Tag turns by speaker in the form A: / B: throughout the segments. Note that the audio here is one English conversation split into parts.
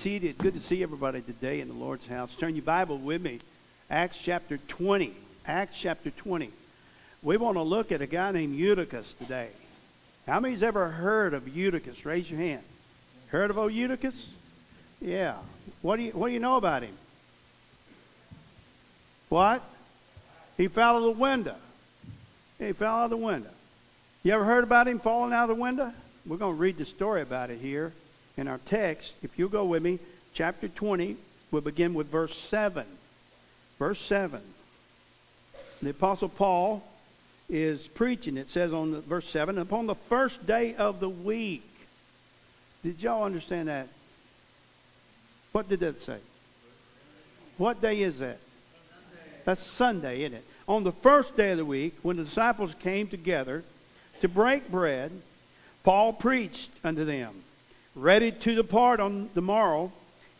A: seated. Good to see everybody today in the Lord's house. Turn your Bible with me. Acts chapter 20. Acts chapter 20. We want to look at a guy named Eutychus today. How many's ever heard of Eutychus? Raise your hand. Heard of old Eutychus? Yeah. What do you what do you know about him? What? He fell out of the window. He fell out of the window. You ever heard about him falling out of the window? We're going to read the story about it here in our text. If you'll go with me, chapter 20, we'll begin with verse 7. Verse 7. The Apostle Paul is preaching. It says on the, verse 7 Upon the first day of the week. Did y'all understand that? What did that say? What day is that? That's Sunday, isn't it? On the first day of the week, when the disciples came together to break bread, Paul preached unto them, ready to depart on the morrow,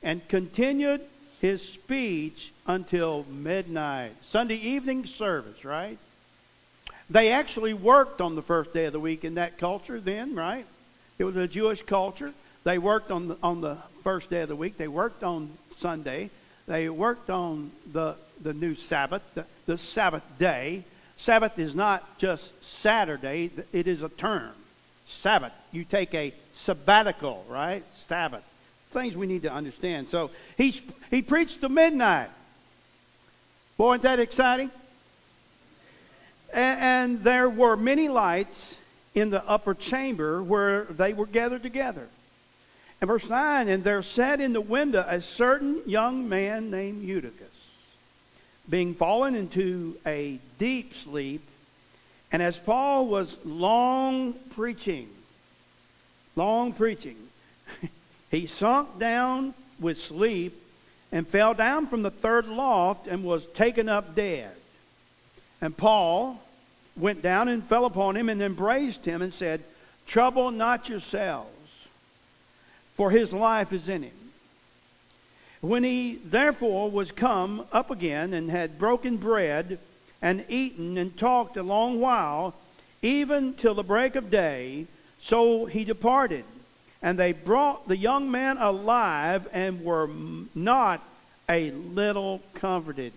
A: and continued his speech until midnight. Sunday evening service, right? They actually worked on the first day of the week in that culture then, right? It was a Jewish culture. They worked on the, on the first day of the week. They worked on Sunday. They worked on the, the new Sabbath, the, the Sabbath day. Sabbath is not just Saturday, it is a term. Sabbath. You take a sabbatical, right? Sabbath. Things we need to understand. So he, he preached to midnight. Boy, isn't that exciting? And, and there were many lights in the upper chamber where they were gathered together. And verse 9, and there sat in the window a certain young man named Eutychus, being fallen into a deep sleep. And as Paul was long preaching, long preaching, he sunk down with sleep and fell down from the third loft and was taken up dead. And Paul went down and fell upon him and embraced him and said, Trouble not yourselves, for his life is in him. When he therefore was come up again and had broken bread and eaten and talked a long while, even till the break of day, so he departed. And they brought the young man alive and were not a little comforted.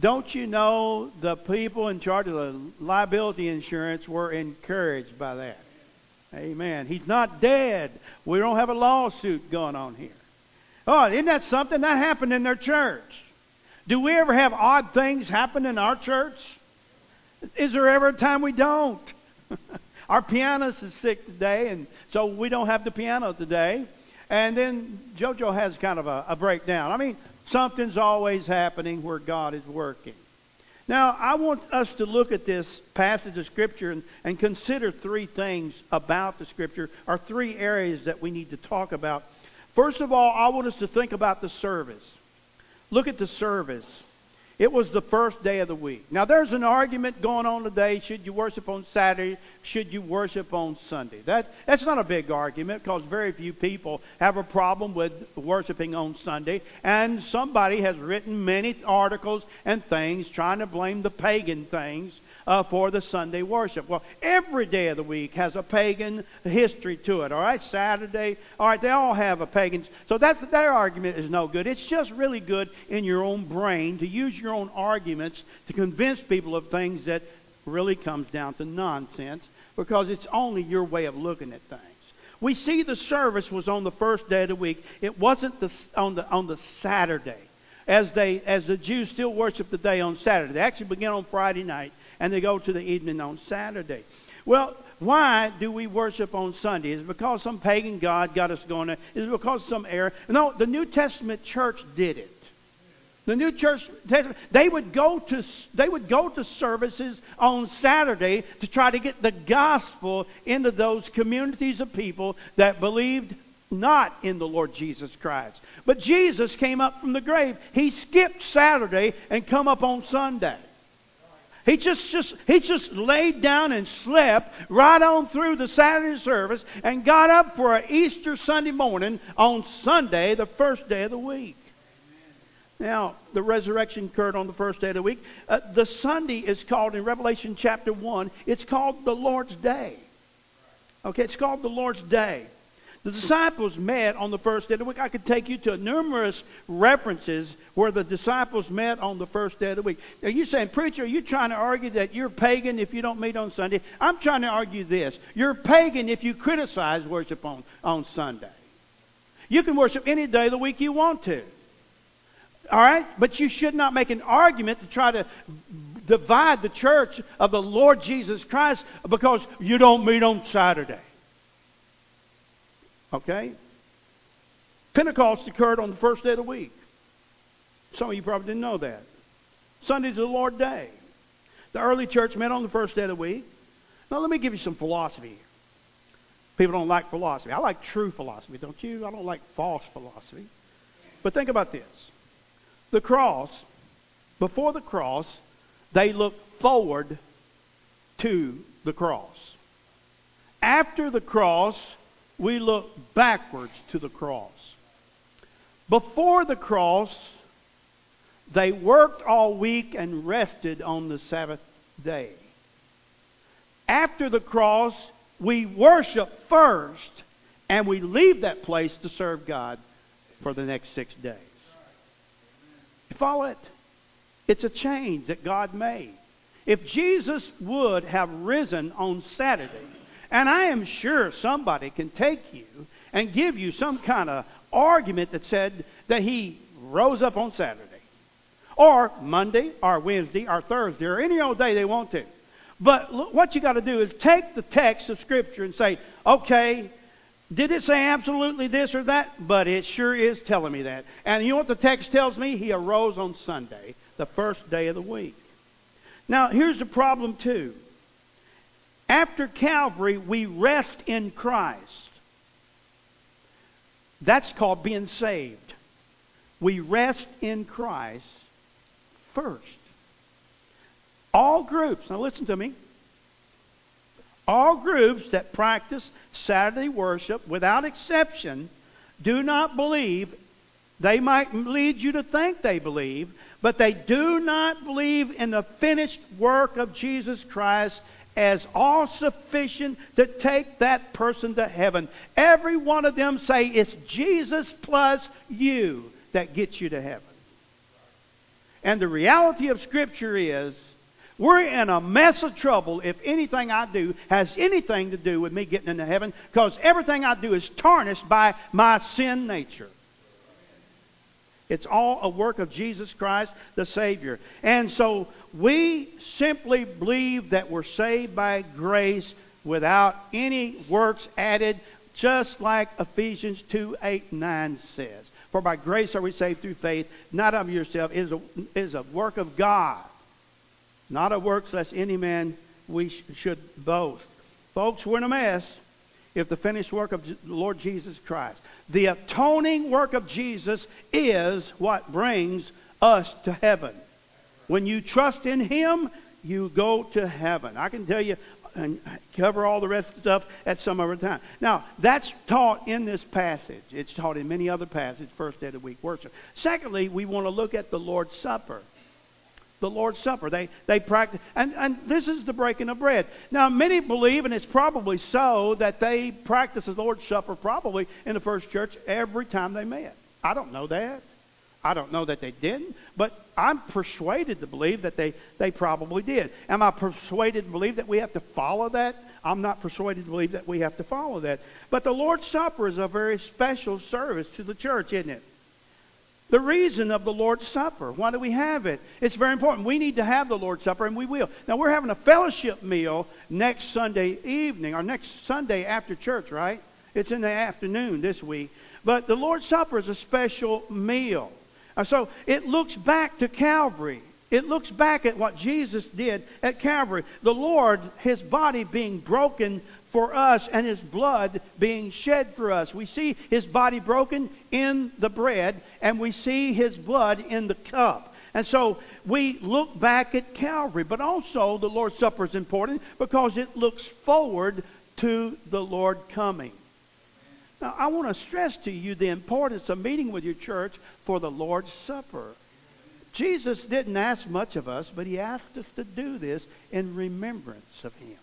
A: Don't you know the people in charge of the liability insurance were encouraged by that? Amen. He's not dead. We don't have a lawsuit going on here. Oh, isn't that something? That happened in their church. Do we ever have odd things happen in our church? Is there ever a time we don't? Our pianist is sick today, and so we don't have the piano today. And then JoJo has kind of a, a breakdown. I mean, Something's always happening where God is working. Now, I want us to look at this passage of Scripture and, and consider three things about the Scripture, or three areas that we need to talk about. First of all, I want us to think about the service. Look at the service. It was the first day of the week. Now, there's an argument going on today. Should you worship on Saturday? Should you worship on Sunday? That, that's not a big argument because very few people have a problem with worshiping on Sunday. And somebody has written many articles and things trying to blame the pagan things uh, for the Sunday worship. Well, every day of the week has a pagan history to it. All right, Saturday. All right, they all have a pagan. So that their argument is no good. It's just really good in your own brain to use your own arguments to convince people of things that really comes down to nonsense because it's only your way of looking at things. We see the service was on the first day of the week. It wasn't the, on the on the Saturday, as they as the Jews still worship the day on Saturday. They actually begin on Friday night and they go to the evening on Saturday. Well, why do we worship on Sunday? Is because some pagan god got us going? Is it because some error? No, the New Testament church did it. The New Church they would go to they would go to services on Saturday to try to get the gospel into those communities of people that believed not in the Lord Jesus Christ. But Jesus came up from the grave. He skipped Saturday and come up on Sunday. He just, just, he just laid down and slept right on through the Saturday service and got up for an Easter Sunday morning on Sunday, the first day of the week. Now, the resurrection occurred on the first day of the week. Uh, the Sunday is called in Revelation chapter 1, it's called the Lord's Day. Okay, it's called the Lord's Day. The disciples met on the first day of the week. I could take you to numerous references where the disciples met on the first day of the week. Are you saying, preacher, are you trying to argue that you're pagan if you don't meet on Sunday? I'm trying to argue this. You're pagan if you criticize worship on, on Sunday. You can worship any day of the week you want to. All right? But you should not make an argument to try to divide the church of the Lord Jesus Christ because you don't meet on Saturday. Okay? Pentecost occurred on the first day of the week. Some of you probably didn't know that. Sunday's the Lord day. The early church met on the first day of the week. Now, let me give you some philosophy People don't like philosophy. I like true philosophy, don't you? I don't like false philosophy. But think about this the cross, before the cross, they look forward to the cross. After the cross, we look backwards to the cross. Before the cross, they worked all week and rested on the Sabbath day. After the cross, we worship first and we leave that place to serve God for the next six days. You follow it? It's a change that God made. If Jesus would have risen on Saturday, and I am sure somebody can take you and give you some kind of argument that said that he rose up on Saturday, or Monday, or Wednesday, or Thursday, or any old day they want to. But look, what you got to do is take the text of Scripture and say, okay, did it say absolutely this or that? But it sure is telling me that. And you know what the text tells me? He arose on Sunday, the first day of the week. Now, here's the problem, too. After Calvary, we rest in Christ. That's called being saved. We rest in Christ first. All groups, now listen to me. All groups that practice Saturday worship, without exception, do not believe. They might lead you to think they believe, but they do not believe in the finished work of Jesus Christ as all sufficient to take that person to heaven. Every one of them say it's Jesus plus you that gets you to heaven. And the reality of Scripture is we're in a mess of trouble if anything I do has anything to do with me getting into heaven because everything I do is tarnished by my sin nature. It's all a work of Jesus Christ, the Savior. And so we simply believe that we're saved by grace without any works added, just like Ephesians 2 8 9 says. For by grace are we saved through faith, not of yourself. It is a, it is a work of God, not of works, lest any man we sh- should boast. Folks, we're in a mess if the finished work of the Lord Jesus Christ. The atoning work of Jesus is what brings us to heaven. When you trust in Him, you go to heaven. I can tell you and cover all the rest of the stuff at some other time. Now, that's taught in this passage. It's taught in many other passages, first day of the week worship. Secondly, we want to look at the Lord's Supper the Lord's Supper. They they practice, and and this is the breaking of bread. Now, many believe, and it's probably so, that they practice the Lord's Supper probably in the first church every time they met. I don't know that. I don't know that they didn't, but I'm persuaded to believe that they, they probably did. Am I persuaded to believe that we have to follow that? I'm not persuaded to believe that we have to follow that. But the Lord's Supper is a very special service to the church, isn't it? The reason of the Lord's Supper. Why do we have it? It's very important. We need to have the Lord's Supper, and we will. Now, we're having a fellowship meal next Sunday evening, or next Sunday after church, right? It's in the afternoon this week. But the Lord's Supper is a special meal. So it looks back to Calvary. It looks back at what Jesus did at Calvary. The Lord, His body being broken for us and his blood being shed for us. We see his body broken in the bread and we see his blood in the cup. And so we look back at Calvary, but also the Lord's Supper is important because it looks forward to the Lord coming. Now, I want to stress to you the importance of meeting with your church for the Lord's Supper. Jesus didn't ask much of us, but he asked us to do this in remembrance of him.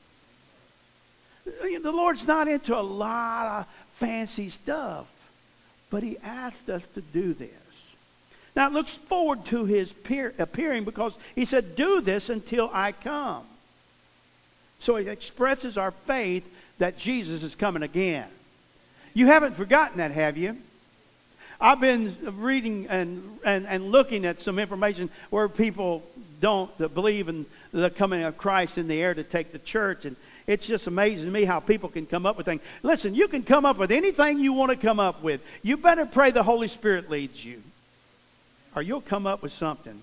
A: The Lord's not into a lot of fancy stuff. But he asked us to do this. Now it looks forward to his appearing because he said, Do this until I come. So it expresses our faith that Jesus is coming again. You haven't forgotten that, have you? I've been reading and, and, and looking at some information where people don't believe in the coming of Christ in the air to take the church. And it's just amazing to me how people can come up with things. Listen, you can come up with anything you want to come up with. You better pray the Holy Spirit leads you, or you'll come up with something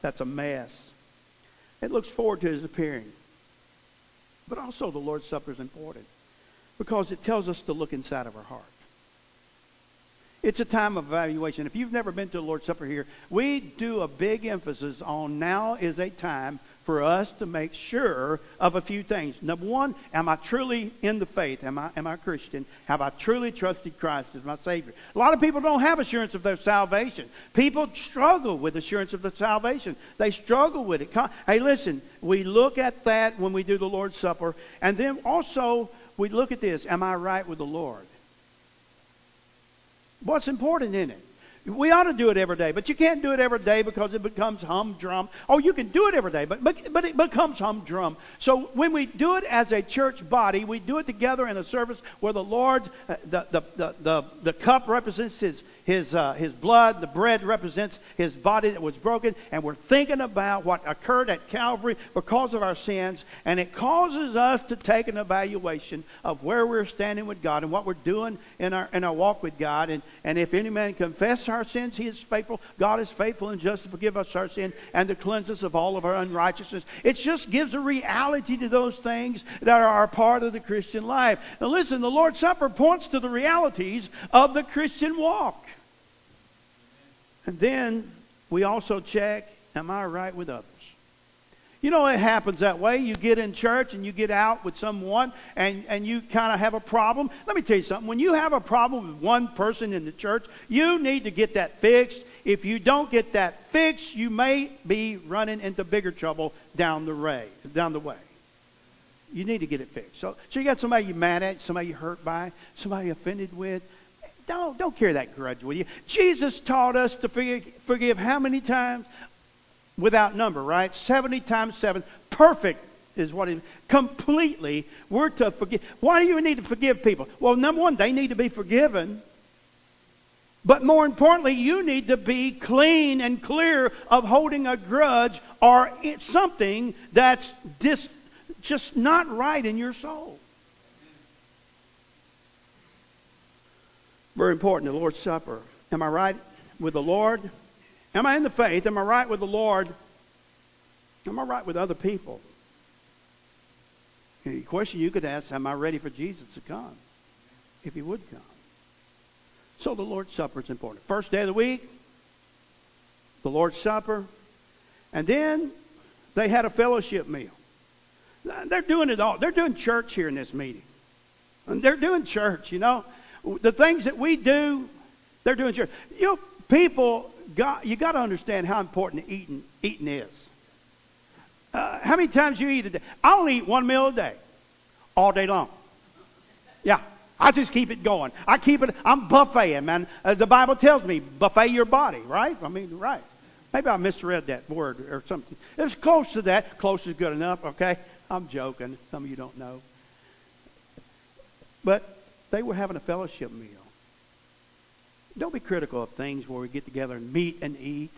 A: that's a mess. It looks forward to his appearing. But also, the Lord's Supper is important because it tells us to look inside of our heart. It's a time of evaluation. If you've never been to the Lord's Supper here, we do a big emphasis on now is a time for us to make sure of a few things. Number one, am I truly in the faith? Am I am I a Christian? Have I truly trusted Christ as my Savior? A lot of people don't have assurance of their salvation. People struggle with assurance of their salvation. They struggle with it. Hey, listen, we look at that when we do the Lord's Supper, and then also we look at this. Am I right with the Lord? What's important in it? We ought to do it every day, but you can't do it every day because it becomes humdrum. Oh, you can do it every day, but, but, but it becomes humdrum. So when we do it as a church body, we do it together in a service where the Lord, uh, the, the, the, the, the cup represents his, his, uh, his blood. The bread represents his body that was broken. And we're thinking about what occurred at Calvary because of our sins. And it causes us to take an evaluation of where we're standing with God and what we're doing in our, in our walk with God. And, and if any man confess our sins, he is faithful. God is faithful and just to forgive us our sin and to cleanse us of all of our unrighteousness. It just gives a reality to those things that are part of the Christian life. Now listen, the Lord's Supper points to the realities of the Christian walk. And then we also check, am I right with others? You know, it happens that way. You get in church and you get out with someone and, and you kind of have a problem. Let me tell you something. When you have a problem with one person in the church, you need to get that fixed. If you don't get that fixed, you may be running into bigger trouble down the way. Down the way. You need to get it fixed. So, so you got somebody you're mad at, somebody you're hurt by, somebody you're offended with. Don't, don't carry that grudge with you. Jesus taught us to forgive, forgive how many times? Without number, right? 70 times 7. Perfect is what it completely we're to forgive. Why do you need to forgive people? Well, number one, they need to be forgiven. But more importantly, you need to be clean and clear of holding a grudge or something that's dis, just not right in your soul. Very important, the Lord's Supper. Am I right with the Lord? Am I in the faith? Am I right with the Lord? Am I right with other people? A question you could ask, am I ready for Jesus to come? If he would come. So the Lord's Supper is important. First day of the week, the Lord's Supper. And then they had a fellowship meal. They're doing it all. They're doing church here in this meeting. And they're doing church, you know. The things that we do, they're doing church. You know, people, got, you got to understand how important eating, eating is. Uh, how many times you eat a day? I only eat one meal a day, all day long. Yeah, I just keep it going. I keep it. I'm buffeting, man. Uh, the Bible tells me buffet your body, right? I mean, right. Maybe I misread that word or something. It's close to that. Close is good enough. Okay, I'm joking. Some of you don't know. But they were having a fellowship meal. Don't be critical of things where we get together and meet and eat.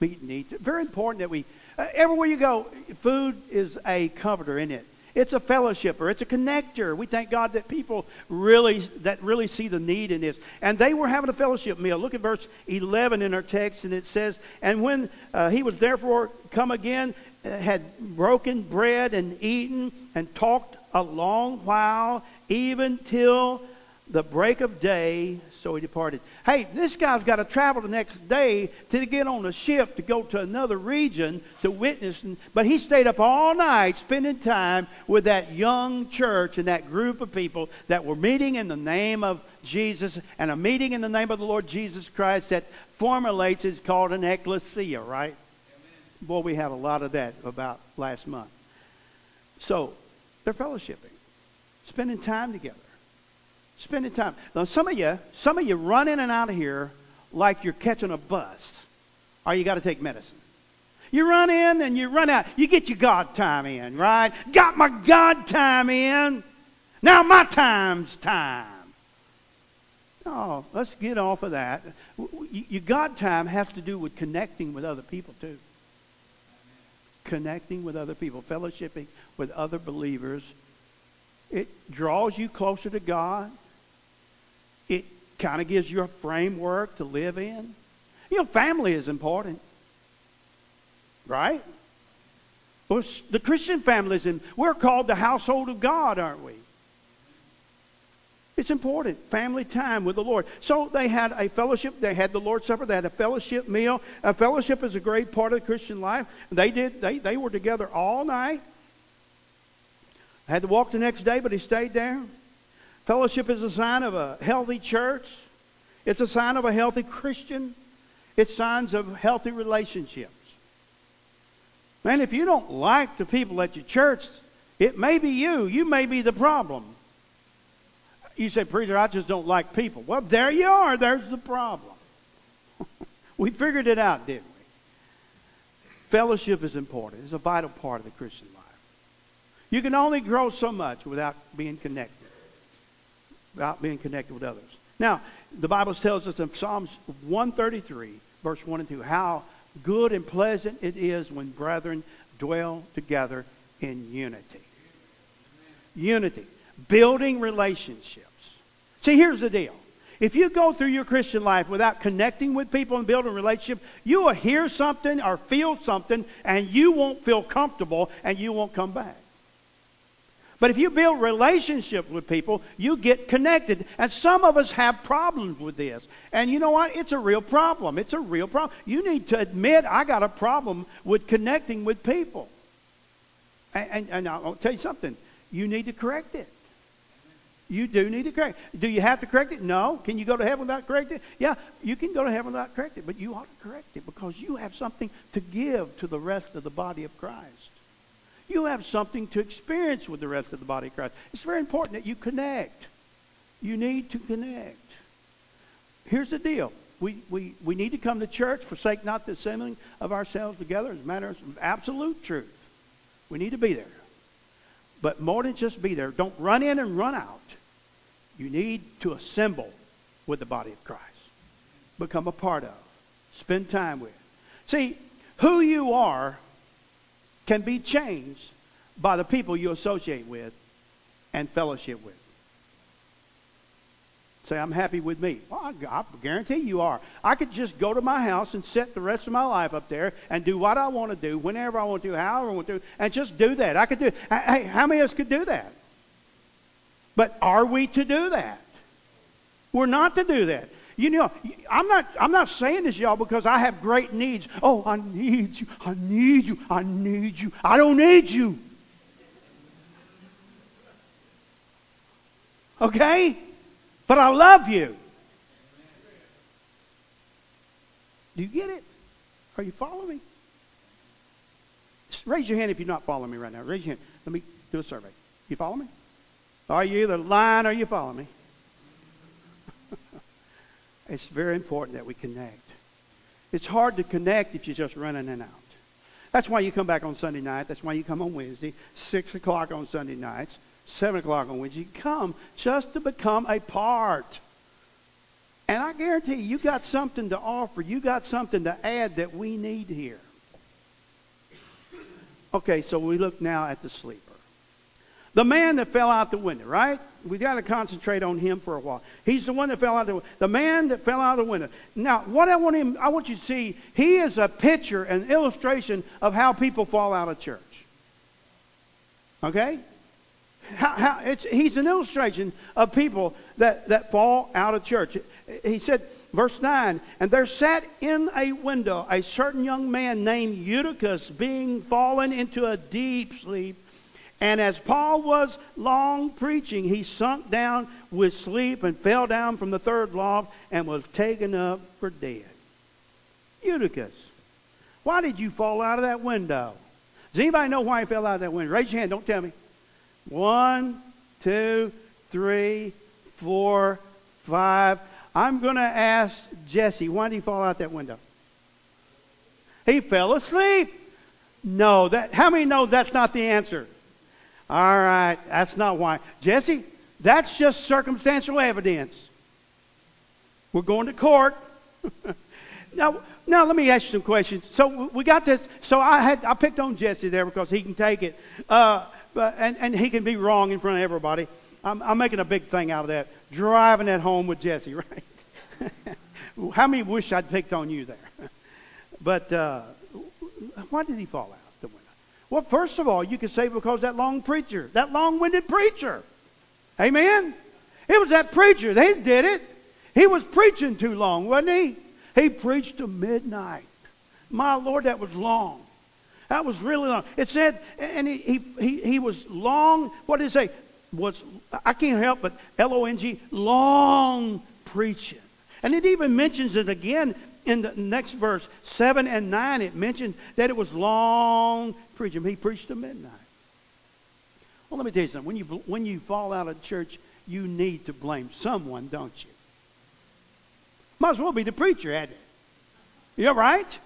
A: Meet and eat. Very important that we, uh, everywhere you go, food is a comforter in it. It's a fellowshipper. It's a connector. We thank God that people really that really see the need in this. And they were having a fellowship meal. Look at verse 11 in our text, and it says, "And when uh, he was therefore come again, uh, had broken bread and eaten, and talked a long while, even till the break of day, so he departed. Hey, this guy's got to travel the next day to get on a ship to go to another region to witness. But he stayed up all night spending time with that young church and that group of people that were meeting in the name of Jesus and a meeting in the name of the Lord Jesus Christ that formulates is called an ecclesia, right? Amen. Boy, we had a lot of that about last month. So, they're fellowshipping, spending time together Spending time. Now, some of you, some of you run in and out of here like you're catching a bus, or you got to take medicine. You run in and you run out. You get your God time in, right? Got my God time in. Now my time's time. Oh, let's get off of that. Your God time has to do with connecting with other people too. Connecting with other people, fellowshipping with other believers. It draws you closer to God. It kind of gives you a framework to live in. You know, family is important. Right? Well, the Christian families, and we're called the household of God, aren't we? It's important. Family time with the Lord. So they had a fellowship. They had the Lord's Supper. They had a fellowship meal. A fellowship is a great part of the Christian life. They did. They, they were together all night. Had to walk the next day, but he stayed there. Fellowship is a sign of a healthy church. It's a sign of a healthy Christian. It's signs of healthy relationships. Man, if you don't like the people at your church, it may be you. You may be the problem. You say, Preacher, I just don't like people. Well, there you are. There's the problem. we figured it out, didn't we? Fellowship is important. It's a vital part of the Christian life. You can only grow so much without being connected, without being connected with others. Now, the Bible tells us in Psalms 133, verse 1 and 2, how good and pleasant it is when brethren dwell together in unity. Unity. Building relationships. See, here's the deal. If you go through your Christian life without connecting with people and building relationship, you will hear something or feel something and you won't feel comfortable and you won't come back. But if you build relationships with people, you get connected. And some of us have problems with this. And you know what? It's a real problem. It's a real problem. You need to admit I got a problem with connecting with people. And, and, and I'll tell you something. You need to correct it. You do need to correct. Do you have to correct it? No. Can you go to heaven without correcting it? Yeah, you can go to heaven without correcting it, but you ought to correct it because you have something to give to the rest of the body of Christ. You have something to experience with the rest of the body of Christ. It's very important that you connect. You need to connect. Here's the deal. We, we, we need to come to church, forsake not the assembling of ourselves together as a matter of absolute truth. We need to be there. But more than just be there, don't run in and run out. You need to assemble with the body of Christ, become a part of, spend time with. See, who you are can be changed by the people you associate with and fellowship with. Say, I'm happy with me. Well, I, I, guarantee you are. I could just go to my house and set the rest of my life up there and do what I want to do, whenever I want to, however I want to, and just do that. I could do. Hey, how many of us could do that? But are we to do that? We're not to do that. You know, I'm not I'm not saying this, y'all, because I have great needs. Oh, I need you. I need you. I need you. I don't need you. Okay? But I love you. Do you get it? Are you following me? Raise your hand if you're not following me right now. Raise your hand. Let me do a survey. You follow me? Are you either lying or you follow me? it's very important that we connect. It's hard to connect if you're just running in and out. That's why you come back on Sunday night. That's why you come on Wednesday, 6 o'clock on Sunday nights, 7 o'clock on Wednesday. You come just to become a part. And I guarantee you, you got something to offer. You got something to add that we need here. Okay, so we look now at the sleeper. The man that fell out the window, right? We got to concentrate on him for a while. He's the one that fell out the window. The man that fell out of the window. Now, what I want him, I want you to see, he is a picture, an illustration of how people fall out of church. Okay? How, how, he's an illustration of people that, that fall out of church. He said, verse 9, and there sat in a window a certain young man named Eutychus, being fallen into a deep sleep and as Paul was long preaching, he sunk down with sleep and fell down from the third loft and was taken up for dead. Eutychus, why did you fall out of that window? Does anybody know why he fell out of that window? Raise your hand. Don't tell me. One, two, three, four, five. I'm going to ask Jesse, why did he fall out that window? He fell asleep. No, that how many know that's not the answer? All right, that's not why. Jesse, that's just circumstantial evidence. We're going to court. now, now let me ask you some questions. So we got this. So I had I picked on Jesse there because he can take it, uh, but, and and he can be wrong in front of everybody. I'm, I'm making a big thing out of that. Driving at home with Jesse, right? How many wish I'd picked on you there? but uh, why did he fall out? Well, first of all, you could say because that long preacher, that long-winded preacher. Amen. It was that preacher. They did it. He was preaching too long, wasn't he? He preached to midnight. My Lord, that was long. That was really long. It said, and he, he, he, he was long. What did it say? Was I can't help but L O N G long preaching. And it even mentions it again in the next verse, 7 and 9. It mentions that it was long preaching. He preached to midnight. Well, let me tell you something. When you, when you fall out of church, you need to blame someone, don't you? Might as well be the preacher, hadn't it? You're right.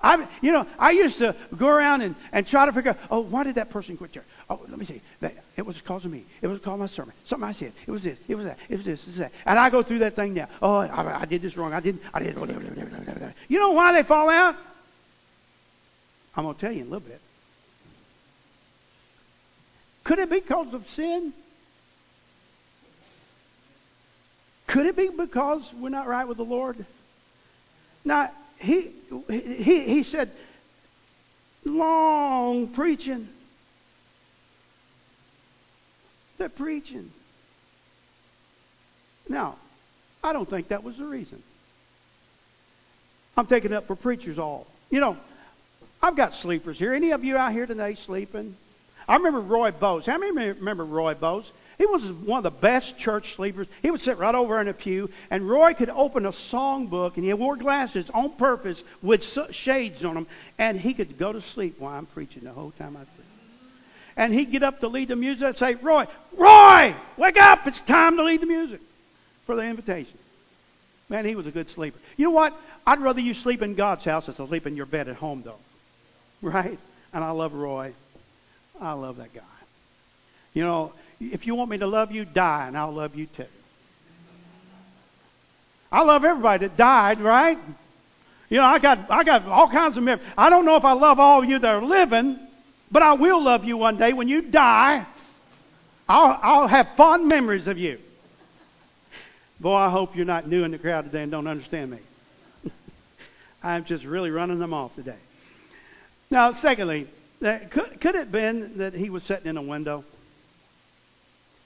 A: I, you know, I used to go around and, and try to figure out, oh, why did that person quit church? Oh, let me see. That, it was of me. It was of my sermon. Something I said. It was this. It was that. It was this. It was that. And I go through that thing now. Oh, I, I did this wrong. I didn't. I did. Not You know why they fall out? I'm going to tell you in a little bit. Could it be because of sin? Could it be because we're not right with the Lord? Now, he, he, he said, long preaching. They're preaching. Now, I don't think that was the reason. I'm taking up for preachers all. You know, I've got sleepers here. Any of you out here today sleeping? I remember Roy Bose. How many remember Roy Bose? He was one of the best church sleepers. He would sit right over in a pew, and Roy could open a songbook, and he wore glasses on purpose with shades on them, and he could go to sleep while I'm preaching the whole time I preach. And he'd get up to lead the music and say, Roy, Roy, wake up! It's time to lead the music for the invitation. Man, he was a good sleeper. You know what? I'd rather you sleep in God's house than sleep in your bed at home, though. Right? And I love Roy. I love that guy. You know, if you want me to love you, die, and I'll love you too. I love everybody that died, right? You know, I got I got all kinds of memories. I don't know if I love all of you that are living, but I will love you one day when you die. I'll I'll have fond memories of you. Boy, I hope you're not new in the crowd today and don't understand me. I'm just really running them off today. Now, secondly, uh, could, could it have been that he was sitting in a window?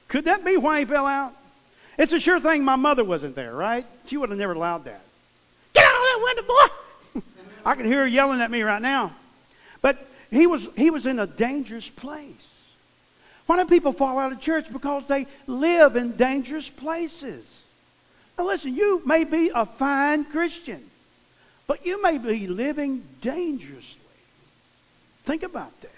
A: Could that be why he fell out? It's a sure thing my mother wasn't there, right? She would have never allowed that. Get out of that window, boy! I can hear her yelling at me right now. But he was he was in a dangerous place. Why do people fall out of church? Because they live in dangerous places. Now listen, you may be a fine Christian, but you may be living dangerously. Think about that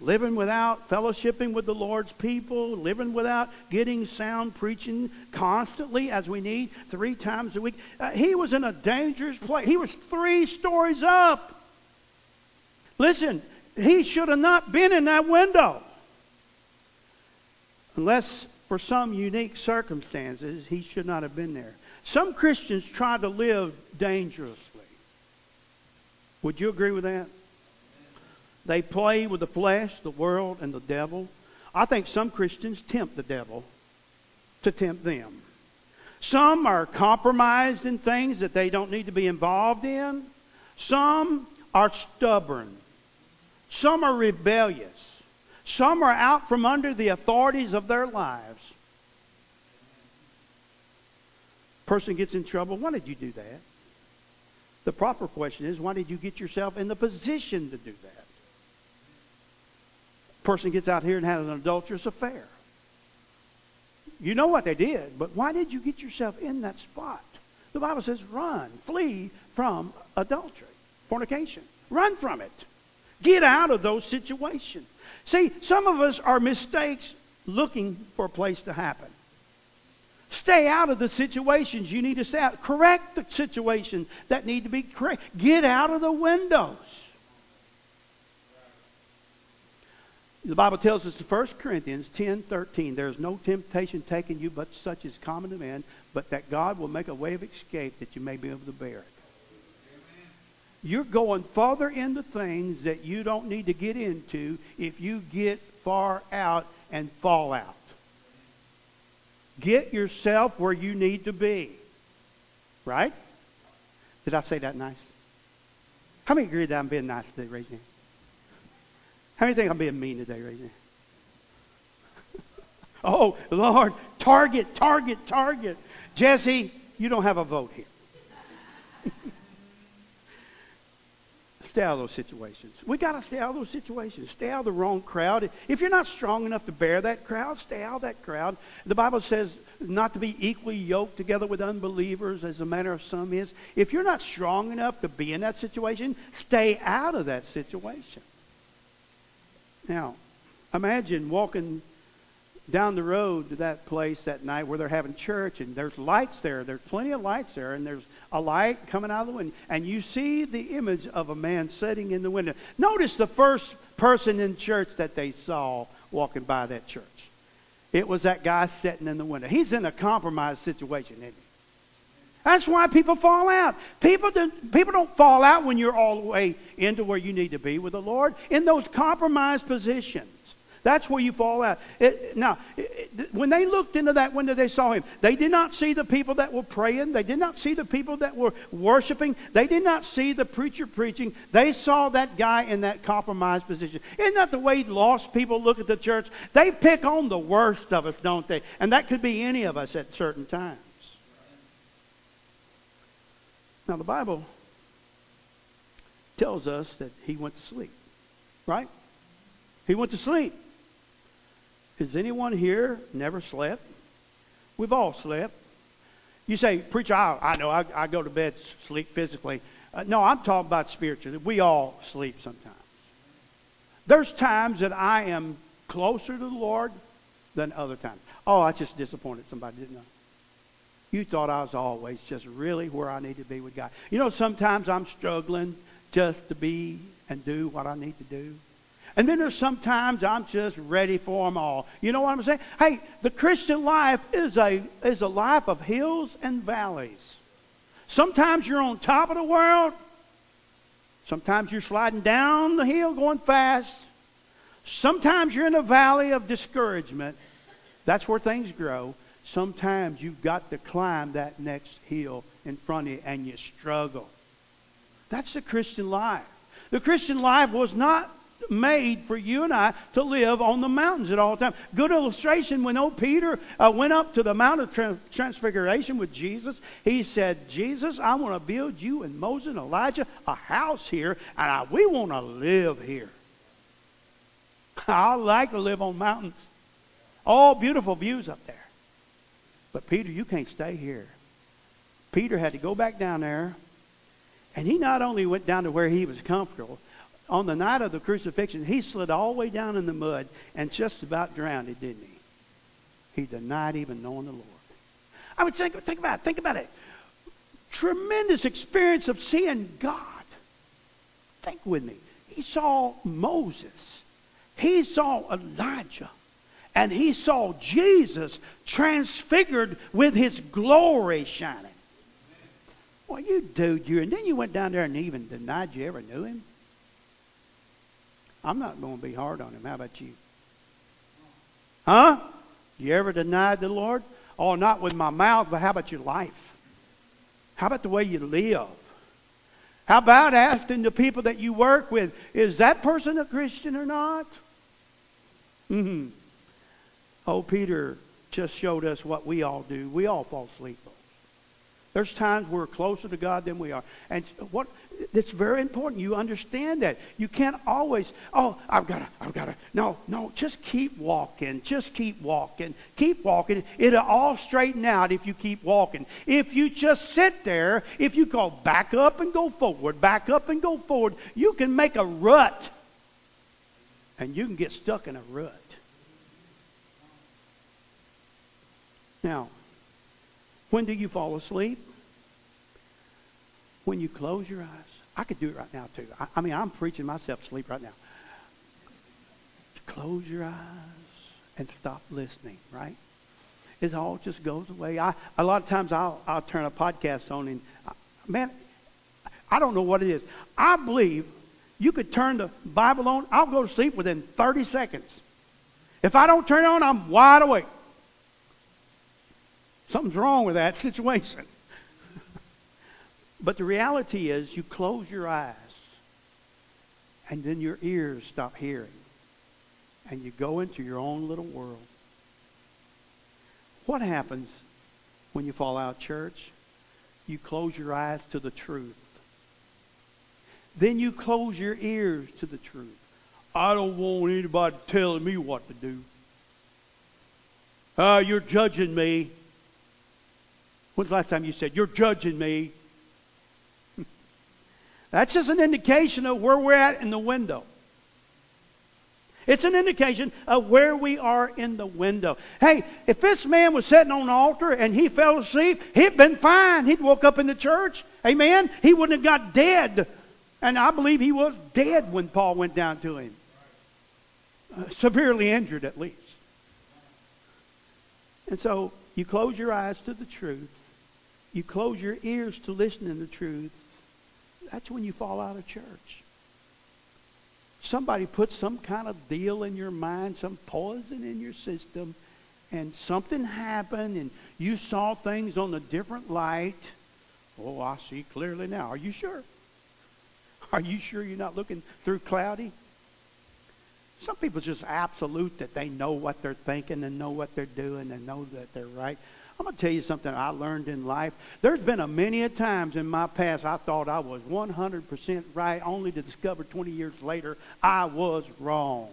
A: living without fellowshipping with the Lord's people, living without getting sound preaching constantly as we need three times a week. Uh, he was in a dangerous place. He was three stories up. Listen, he should have not been in that window. Unless for some unique circumstances, he should not have been there. Some Christians try to live dangerously. Would you agree with that? They play with the flesh, the world, and the devil. I think some Christians tempt the devil to tempt them. Some are compromised in things that they don't need to be involved in. Some are stubborn. Some are rebellious. Some are out from under the authorities of their lives. Person gets in trouble. Why did you do that? The proper question is, why did you get yourself in the position to do that? person gets out here and has an adulterous affair. You know what they did, but why did you get yourself in that spot? The Bible says run, flee from adultery, fornication. Run from it. Get out of those situations. See, some of us are mistakes looking for a place to happen. Stay out of the situations you need to stay out. Correct the situations that need to be correct. Get out of the windows. The Bible tells us in 1 Corinthians 10 13, there is no temptation taken you but such as common to man, but that God will make a way of escape that you may be able to bear it. You're going farther into things that you don't need to get into if you get far out and fall out. Get yourself where you need to be. Right? Did I say that nice? How many agree that I'm being nice today? Raise your hand. How many think I'm being mean today? Raise your hand. oh, Lord, target, target, target. Jesse, you don't have a vote here. stay out of those situations. We got to stay out of those situations. Stay out of the wrong crowd. If you're not strong enough to bear that crowd, stay out of that crowd. The Bible says not to be equally yoked together with unbelievers, as a manner of some is. If you're not strong enough to be in that situation, stay out of that situation. Now, imagine walking down the road to that place that night where they're having church and there's lights there. There's plenty of lights there and there's a light coming out of the window. And you see the image of a man sitting in the window. Notice the first person in church that they saw walking by that church. It was that guy sitting in the window. He's in a compromised situation, isn't he? That's why people fall out. People don't, people don't fall out when you're all the way into where you need to be with the Lord. In those compromised positions. That's where you fall out. It, now, it, when they looked into that window, they saw him. They did not see the people that were praying. They did not see the people that were worshiping. They did not see the preacher preaching. They saw that guy in that compromised position. Isn't that the way lost people look at the church? They pick on the worst of us, don't they? And that could be any of us at certain times. Now, the Bible tells us that he went to sleep, right? He went to sleep. Has anyone here never slept? We've all slept. You say, Preacher, I, I know I, I, go to bed, sleep physically. Uh, no, I'm talking about spiritually. We all sleep sometimes. There's times that I am closer to the Lord than other times. Oh, I just disappointed somebody, didn't I? You thought I was always just really where I need to be with God. You know, sometimes I'm struggling just to be and do what I need to do. And then there's sometimes I'm just ready for them all. You know what I'm saying? Hey, the Christian life is a, is a life of hills and valleys. Sometimes you're on top of the world. Sometimes you're sliding down the hill going fast. Sometimes you're in a valley of discouragement. That's where things grow. Sometimes you've got to climb that next hill in front of you and you struggle. That's the Christian life. The Christian life was not made for you and I to live on the mountains at all times. Good illustration when old Peter uh, went up to the Mount of Transfiguration with Jesus. He said, Jesus, I want to build you and Moses and Elijah a house here, and I, we want to live here. I like to live on mountains. All beautiful views up there. But Peter, you can't stay here. Peter had to go back down there, and he not only went down to where he was comfortable, on the night of the crucifixion, he slid all the way down in the mud and just about drowned, didn't he? He denied even knowing the Lord. I would think, think about it. Think about it. Tremendous experience of seeing God. Think with me. He saw Moses. He saw Elijah. And he saw Jesus transfigured with his glory shining. Well, you dude, you and then you went down there and even denied you ever knew him. I'm not going to be hard on him. How about you? Huh? You ever denied the Lord? Oh, not with my mouth, but how about your life? How about the way you live? How about asking the people that you work with, is that person a Christian or not? Mm-hmm. Oh, Peter just showed us what we all do. We all fall asleep. There's times we're closer to God than we are. And what it's very important you understand that. You can't always, oh, I've got to, I've got to. No, no, just keep walking. Just keep walking. Keep walking. It'll all straighten out if you keep walking. If you just sit there, if you go back up and go forward, back up and go forward, you can make a rut. And you can get stuck in a rut. Now, When do you fall asleep? When you close your eyes. I could do it right now, too. I, I mean, I'm preaching myself to sleep right now. Close your eyes and stop listening, right? It all just goes away. I, a lot of times I'll, I'll turn a podcast on and, uh, man, I don't know what it is. I believe you could turn the Bible on. I'll go to sleep within 30 seconds. If I don't turn it on, I'm wide awake. Something's wrong with that situation. but the reality is, you close your eyes, and then your ears stop hearing, and you go into your own little world. What happens when you fall out of church? You close your eyes to the truth. Then you close your ears to the truth. I don't want anybody telling me what to do. Uh, you're judging me. When's the last time you said, You're judging me? That's just an indication of where we're at in the window. It's an indication of where we are in the window. Hey, if this man was sitting on the altar and he fell asleep, he'd been fine. He'd woke up in the church. Amen. He wouldn't have got dead. And I believe he was dead when Paul went down to him. Uh, severely injured, at least. And so you close your eyes to the truth. You close your ears to listening to truth. That's when you fall out of church. Somebody put some kind of deal in your mind, some poison in your system, and something happened, and you saw things on a different light. Oh, I see clearly now. Are you sure? Are you sure you're not looking through cloudy? Some people just absolute that they know what they're thinking and know what they're doing and know that they're right. I'm going to tell you something I learned in life. There's been a many a times in my past I thought I was 100% right, only to discover 20 years later I was wrong.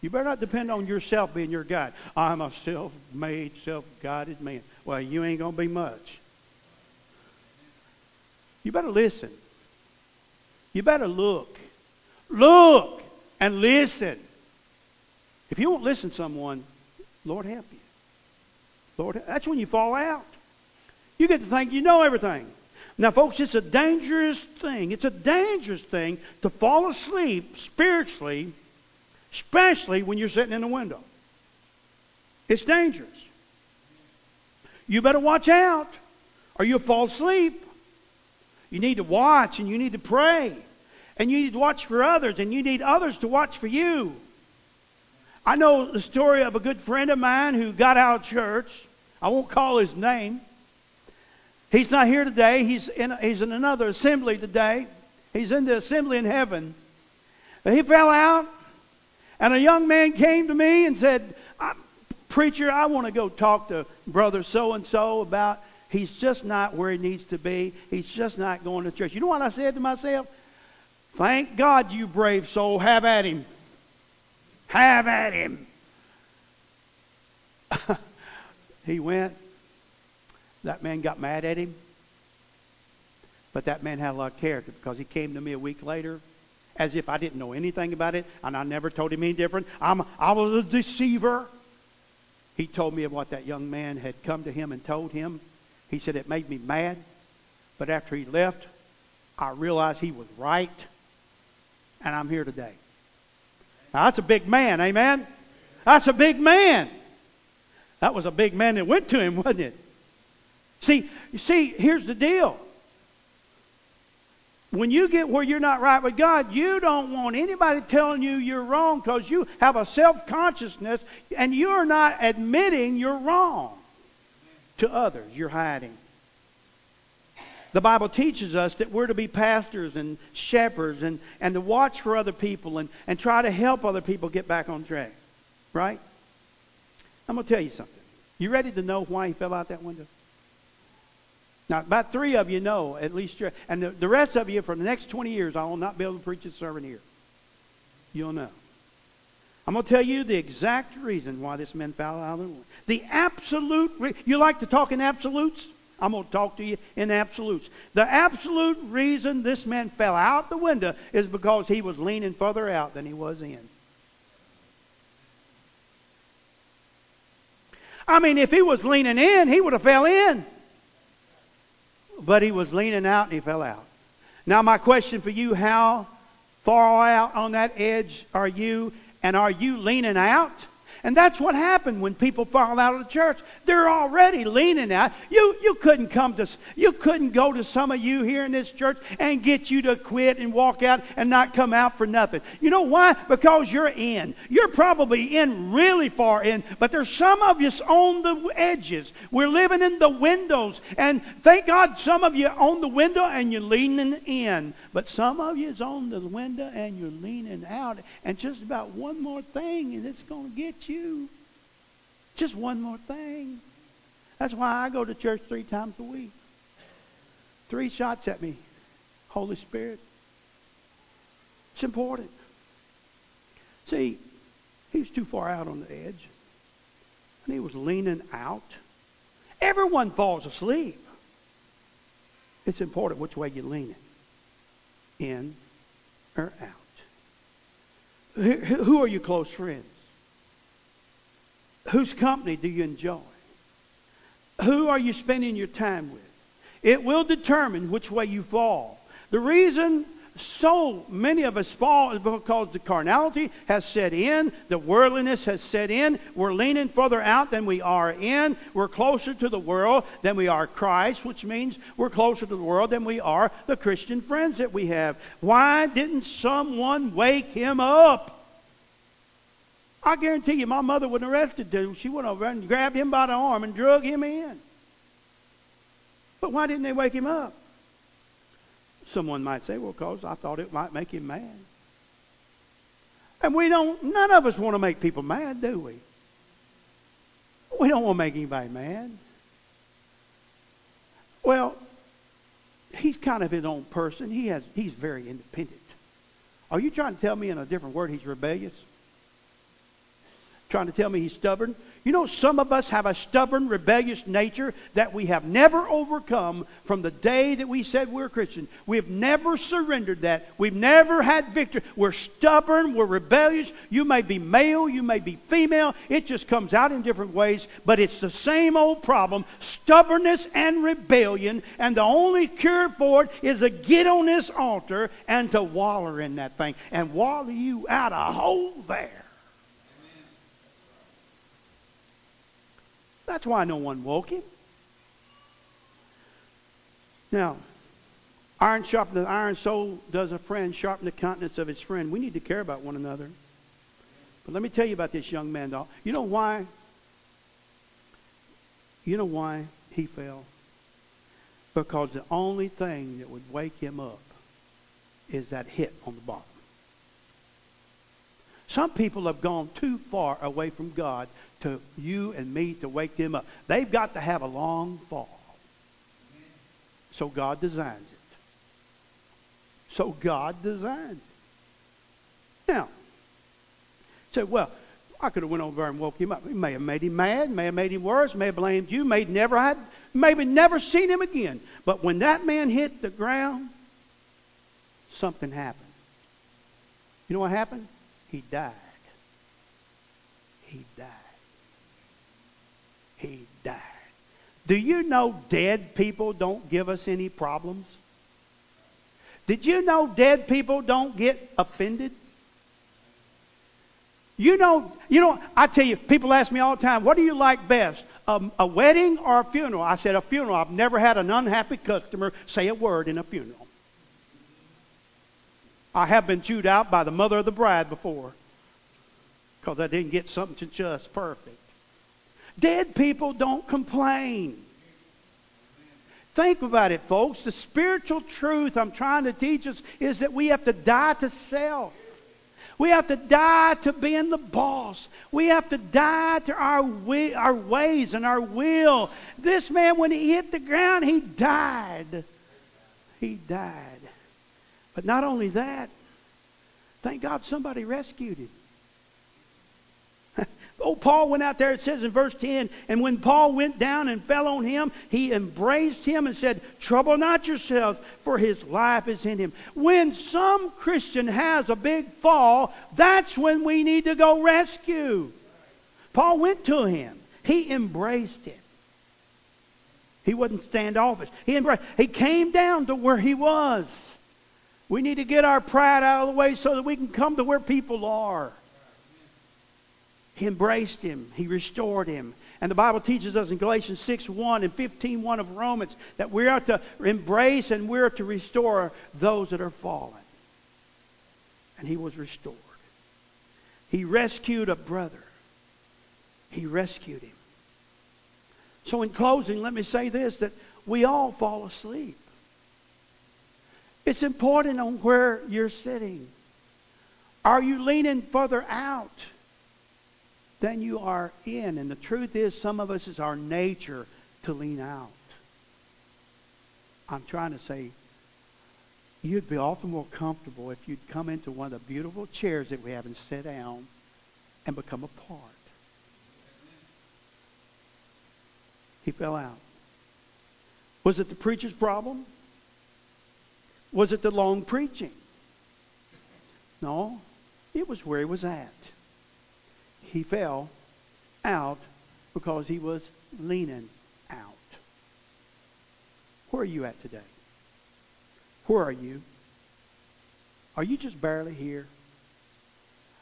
A: You better not depend on yourself being your guide. I'm a self-made, self-guided man. Well, you ain't going to be much. You better listen. You better look. Look and listen. If you won't listen to someone, Lord help you. That's when you fall out. You get to think you know everything. Now, folks, it's a dangerous thing. It's a dangerous thing to fall asleep spiritually, especially when you're sitting in a window. It's dangerous. You better watch out, or you'll fall asleep. You need to watch and you need to pray. And you need to watch for others, and you need others to watch for you. I know the story of a good friend of mine who got out of church. I won't call his name. He's not here today. He's in, he's in another assembly today. He's in the assembly in heaven. He fell out, and a young man came to me and said, Preacher, I want to go talk to brother so and so about he's just not where he needs to be. He's just not going to church. You know what I said to myself? Thank God, you brave soul. Have at him. Have at him. he went. That man got mad at him. But that man had a lot of character because he came to me a week later as if I didn't know anything about it and I never told him any different. I'm, I was a deceiver. He told me of what that young man had come to him and told him. He said it made me mad. But after he left, I realized he was right. And I'm here today. Now, that's a big man, amen? That's a big man. That was a big man that went to him, wasn't it? See, you see, here's the deal. When you get where you're not right with God, you don't want anybody telling you you're wrong because you have a self consciousness and you're not admitting you're wrong to others. You're hiding. The Bible teaches us that we're to be pastors and shepherds and, and to watch for other people and, and try to help other people get back on track. Right? I'm going to tell you something. You ready to know why he fell out that window? Now, about three of you know, at least, and the, the rest of you, for the next 20 years, I will not be able to preach a sermon here. You'll know. I'm going to tell you the exact reason why this man fell out of the window. The absolute. Re- you like to talk in absolutes? I'm going to talk to you in absolutes. The absolute reason this man fell out the window is because he was leaning further out than he was in. I mean, if he was leaning in, he would have fell in. But he was leaning out and he fell out. Now, my question for you how far out on that edge are you? And are you leaning out? And that's what happened when people fall out of the church. They're already leaning out. You you couldn't come to you couldn't go to some of you here in this church and get you to quit and walk out and not come out for nothing. You know why? Because you're in. You're probably in really far in, but there's some of us on the edges. We're living in the windows. And thank God some of you on the window and you're leaning in. But some of you is on the window and you're leaning out. And just about one more thing and it's going to get you you. Just one more thing. That's why I go to church three times a week. Three shots at me. Holy Spirit. It's important. See, he was too far out on the edge. And he was leaning out. Everyone falls asleep. It's important which way you're leaning. In or out. Who are your close friends? Whose company do you enjoy? Who are you spending your time with? It will determine which way you fall. The reason so many of us fall is because the carnality has set in, the worldliness has set in. We're leaning further out than we are in. We're closer to the world than we are Christ, which means we're closer to the world than we are the Christian friends that we have. Why didn't someone wake him up? I guarantee you, my mother wouldn't have arrested him. She would have and grabbed him by the arm and drug him in. But why didn't they wake him up? Someone might say, well, because I thought it might make him mad. And we don't, none of us want to make people mad, do we? We don't want to make anybody mad. Well, he's kind of his own person. He has, he's very independent. Are you trying to tell me in a different word he's rebellious? Trying to tell me he's stubborn? You know, some of us have a stubborn, rebellious nature that we have never overcome from the day that we said we're Christian. We have never surrendered that. We've never had victory. We're stubborn. We're rebellious. You may be male. You may be female. It just comes out in different ways, but it's the same old problem stubbornness and rebellion. And the only cure for it is to get on this altar and to waller in that thing and waller you out a hole there. That's why no one woke him. Now, iron sharpens the iron, so does a friend sharpen the countenance of his friend. We need to care about one another. But let me tell you about this young man, though. You know why? You know why he fell? Because the only thing that would wake him up is that hit on the bottom. Some people have gone too far away from God to you and me to wake them up. They've got to have a long fall. So God designs it. So God designs it. Now, say, well, I could have went over and woke him up. He may have made him mad, may have made him worse, may have blamed you, may never had, maybe never seen him again. But when that man hit the ground, something happened. You know what happened? He died. He died. He died. Do you know dead people don't give us any problems? Did you know dead people don't get offended? You know, you know, I tell you, people ask me all the time, what do you like best? A, a, wedding or a funeral? I said, a funeral. I've never had an unhappy customer say a word in a funeral. I have been chewed out by the mother of the bride before because I didn't get something just perfect. Dead people don't complain. Think about it, folks. The spiritual truth I'm trying to teach us is that we have to die to self. We have to die to being the boss. We have to die to our, we, our ways and our will. This man, when he hit the ground, he died. He died. But not only that, thank God somebody rescued him. oh, Paul went out there, it says in verse 10, and when Paul went down and fell on him, he embraced him and said, Trouble not yourselves, for his life is in him. When some Christian has a big fall, that's when we need to go rescue. Paul went to him. He embraced him. He wasn't standoffish. He embraced. He came down to where he was. We need to get our pride out of the way so that we can come to where people are. He embraced him. He restored him. And the Bible teaches us in Galatians 6 1 and 15 1 of Romans that we are to embrace and we are to restore those that are fallen. And he was restored. He rescued a brother. He rescued him. So, in closing, let me say this that we all fall asleep. It's important on where you're sitting. Are you leaning further out than you are in? And the truth is, some of us is our nature to lean out. I'm trying to say, you'd be often more comfortable if you'd come into one of the beautiful chairs that we have and sit down and become a part. He fell out. Was it the preacher's problem? Was it the long preaching? No, it was where he was at. He fell out because he was leaning out. Where are you at today? Where are you? Are you just barely here?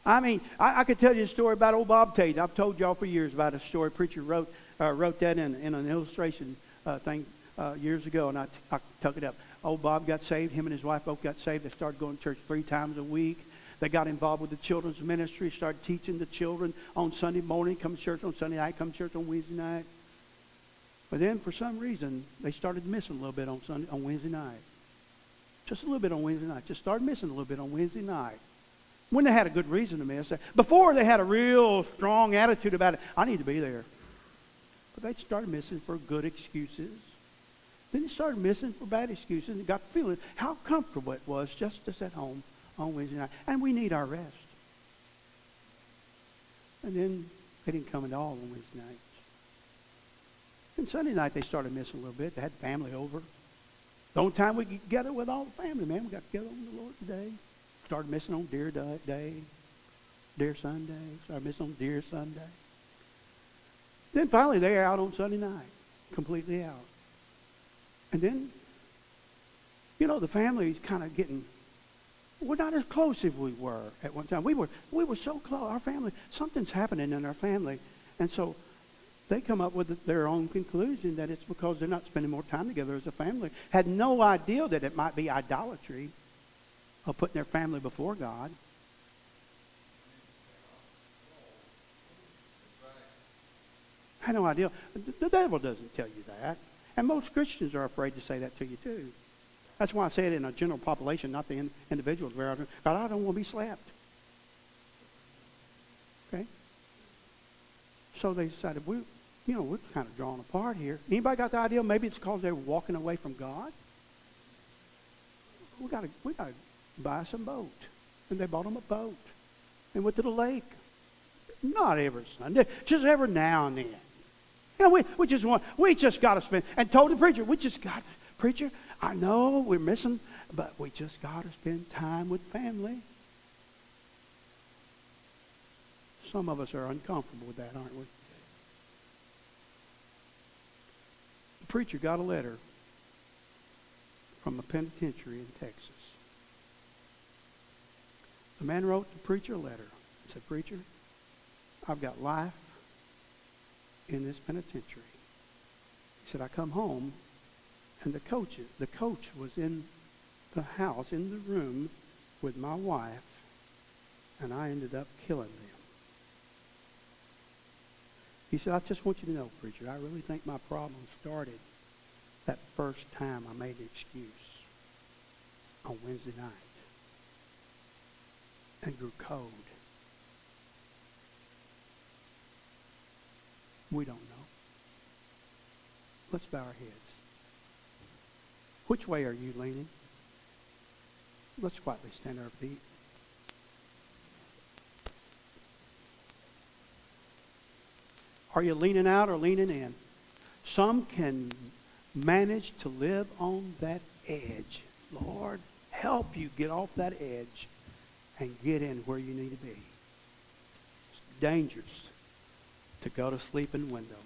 A: I mean, I, I could tell you a story about old Bob Tate. I've told y'all for years about a story. Preacher wrote uh, wrote that in, in an illustration uh, thing uh, years ago, and I, t- I took it up. Old Bob got saved. Him and his wife both got saved. They started going to church three times a week. They got involved with the children's ministry, started teaching the children on Sunday morning, come to church on Sunday night, come to church on Wednesday night. But then, for some reason, they started missing a little bit on Sunday on Wednesday night. Just a little bit on Wednesday night. Just started missing a little bit on Wednesday night. When they had a good reason to miss. Before they had a real strong attitude about it. I need to be there. But they started missing for good excuses. Then they started missing for bad excuses and got feeling how comfortable it was just to sit home on Wednesday night. And we need our rest. And then they didn't come at all on Wednesday nights. And Sunday night they started missing a little bit. They had family over. The only time we get together with all the family, man, we got together on the Lord's Day. Started missing on Deer Day, Deer Sunday. Started missing on Deer Sunday. Then finally they're out on Sunday night, completely out. And then, you know, the family's kind of getting we're not as close as we were at one time. We were we were so close. Our family, something's happening in our family, and so they come up with their own conclusion that it's because they're not spending more time together as a family. Had no idea that it might be idolatry of putting their family before God. had no idea. The devil doesn't tell you that. And most Christians are afraid to say that to you, too. That's why I say it in a general population, not the in, individuals. God, I don't want to be slapped. Okay? So they decided, we, you know, we're kind of drawn apart here. Anybody got the idea? Maybe it's because they were walking away from God. We got to, we got to buy some boat, and they bought them a boat, and went to the lake. Not every Sunday, just every now and then. You know, we, we just want, we just got to spend, and told the preacher, we just got, preacher, I know we're missing, but we just got to spend time with family. Some of us are uncomfortable with that, aren't we? The preacher got a letter from a penitentiary in Texas. The man wrote the preacher a letter. He said, Preacher, I've got life in this penitentiary. He said, I come home, and the coach, the coach was in the house, in the room with my wife, and I ended up killing them. He said, I just want you to know, preacher, I really think my problem started that first time I made an excuse on Wednesday night and grew cold. We don't know. Let's bow our heads. Which way are you leaning? Let's quietly stand our feet. Are you leaning out or leaning in? Some can manage to live on that edge. Lord, help you get off that edge and get in where you need to be. It's dangerous to go to sleep in windows.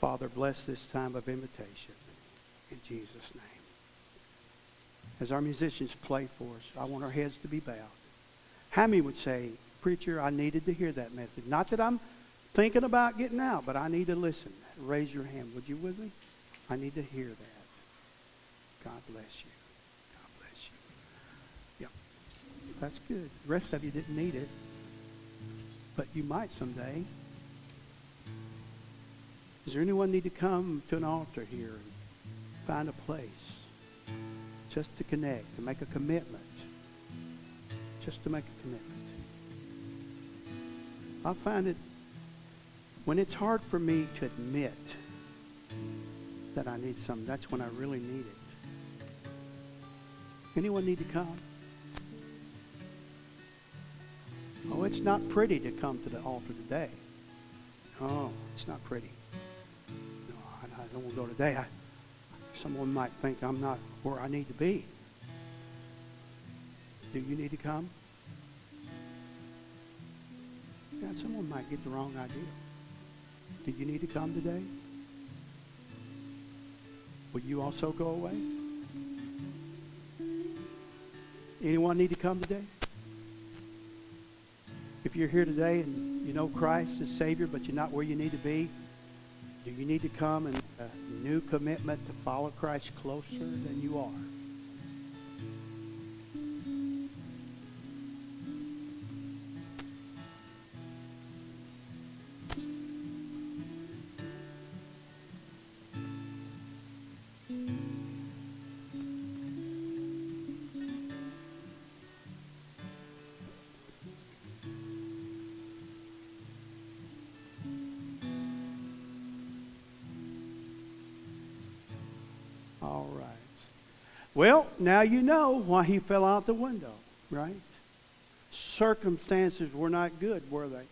A: Father, bless this time of invitation in Jesus' name. As our musicians play for us, I want our heads to be bowed. How many would say, Preacher, I needed to hear that message? Not that I'm thinking about getting out, but I need to listen. Raise your hand. Would you with me? I need to hear that. God bless you. God bless you. Yep. That's good. The rest of you didn't need it. But you might someday. Does there anyone need to come to an altar here and find a place just to connect, to make a commitment? Just to make a commitment. I find it when it's hard for me to admit that I need something, that's when I really need it. Anyone need to come? Oh, it's not pretty to come to the altar today. Oh, it's not pretty. No, I, I don't want to go today. I, someone might think I'm not where I need to be. Do you need to come? Yeah, someone might get the wrong idea. Do you need to come today? Will you also go away? Anyone need to come today? If you're here today and you know Christ as Savior, but you're not where you need to be, do you need to come and a new commitment to follow Christ closer than you are? Now you know why he fell out the window, right? Circumstances were not good, were they?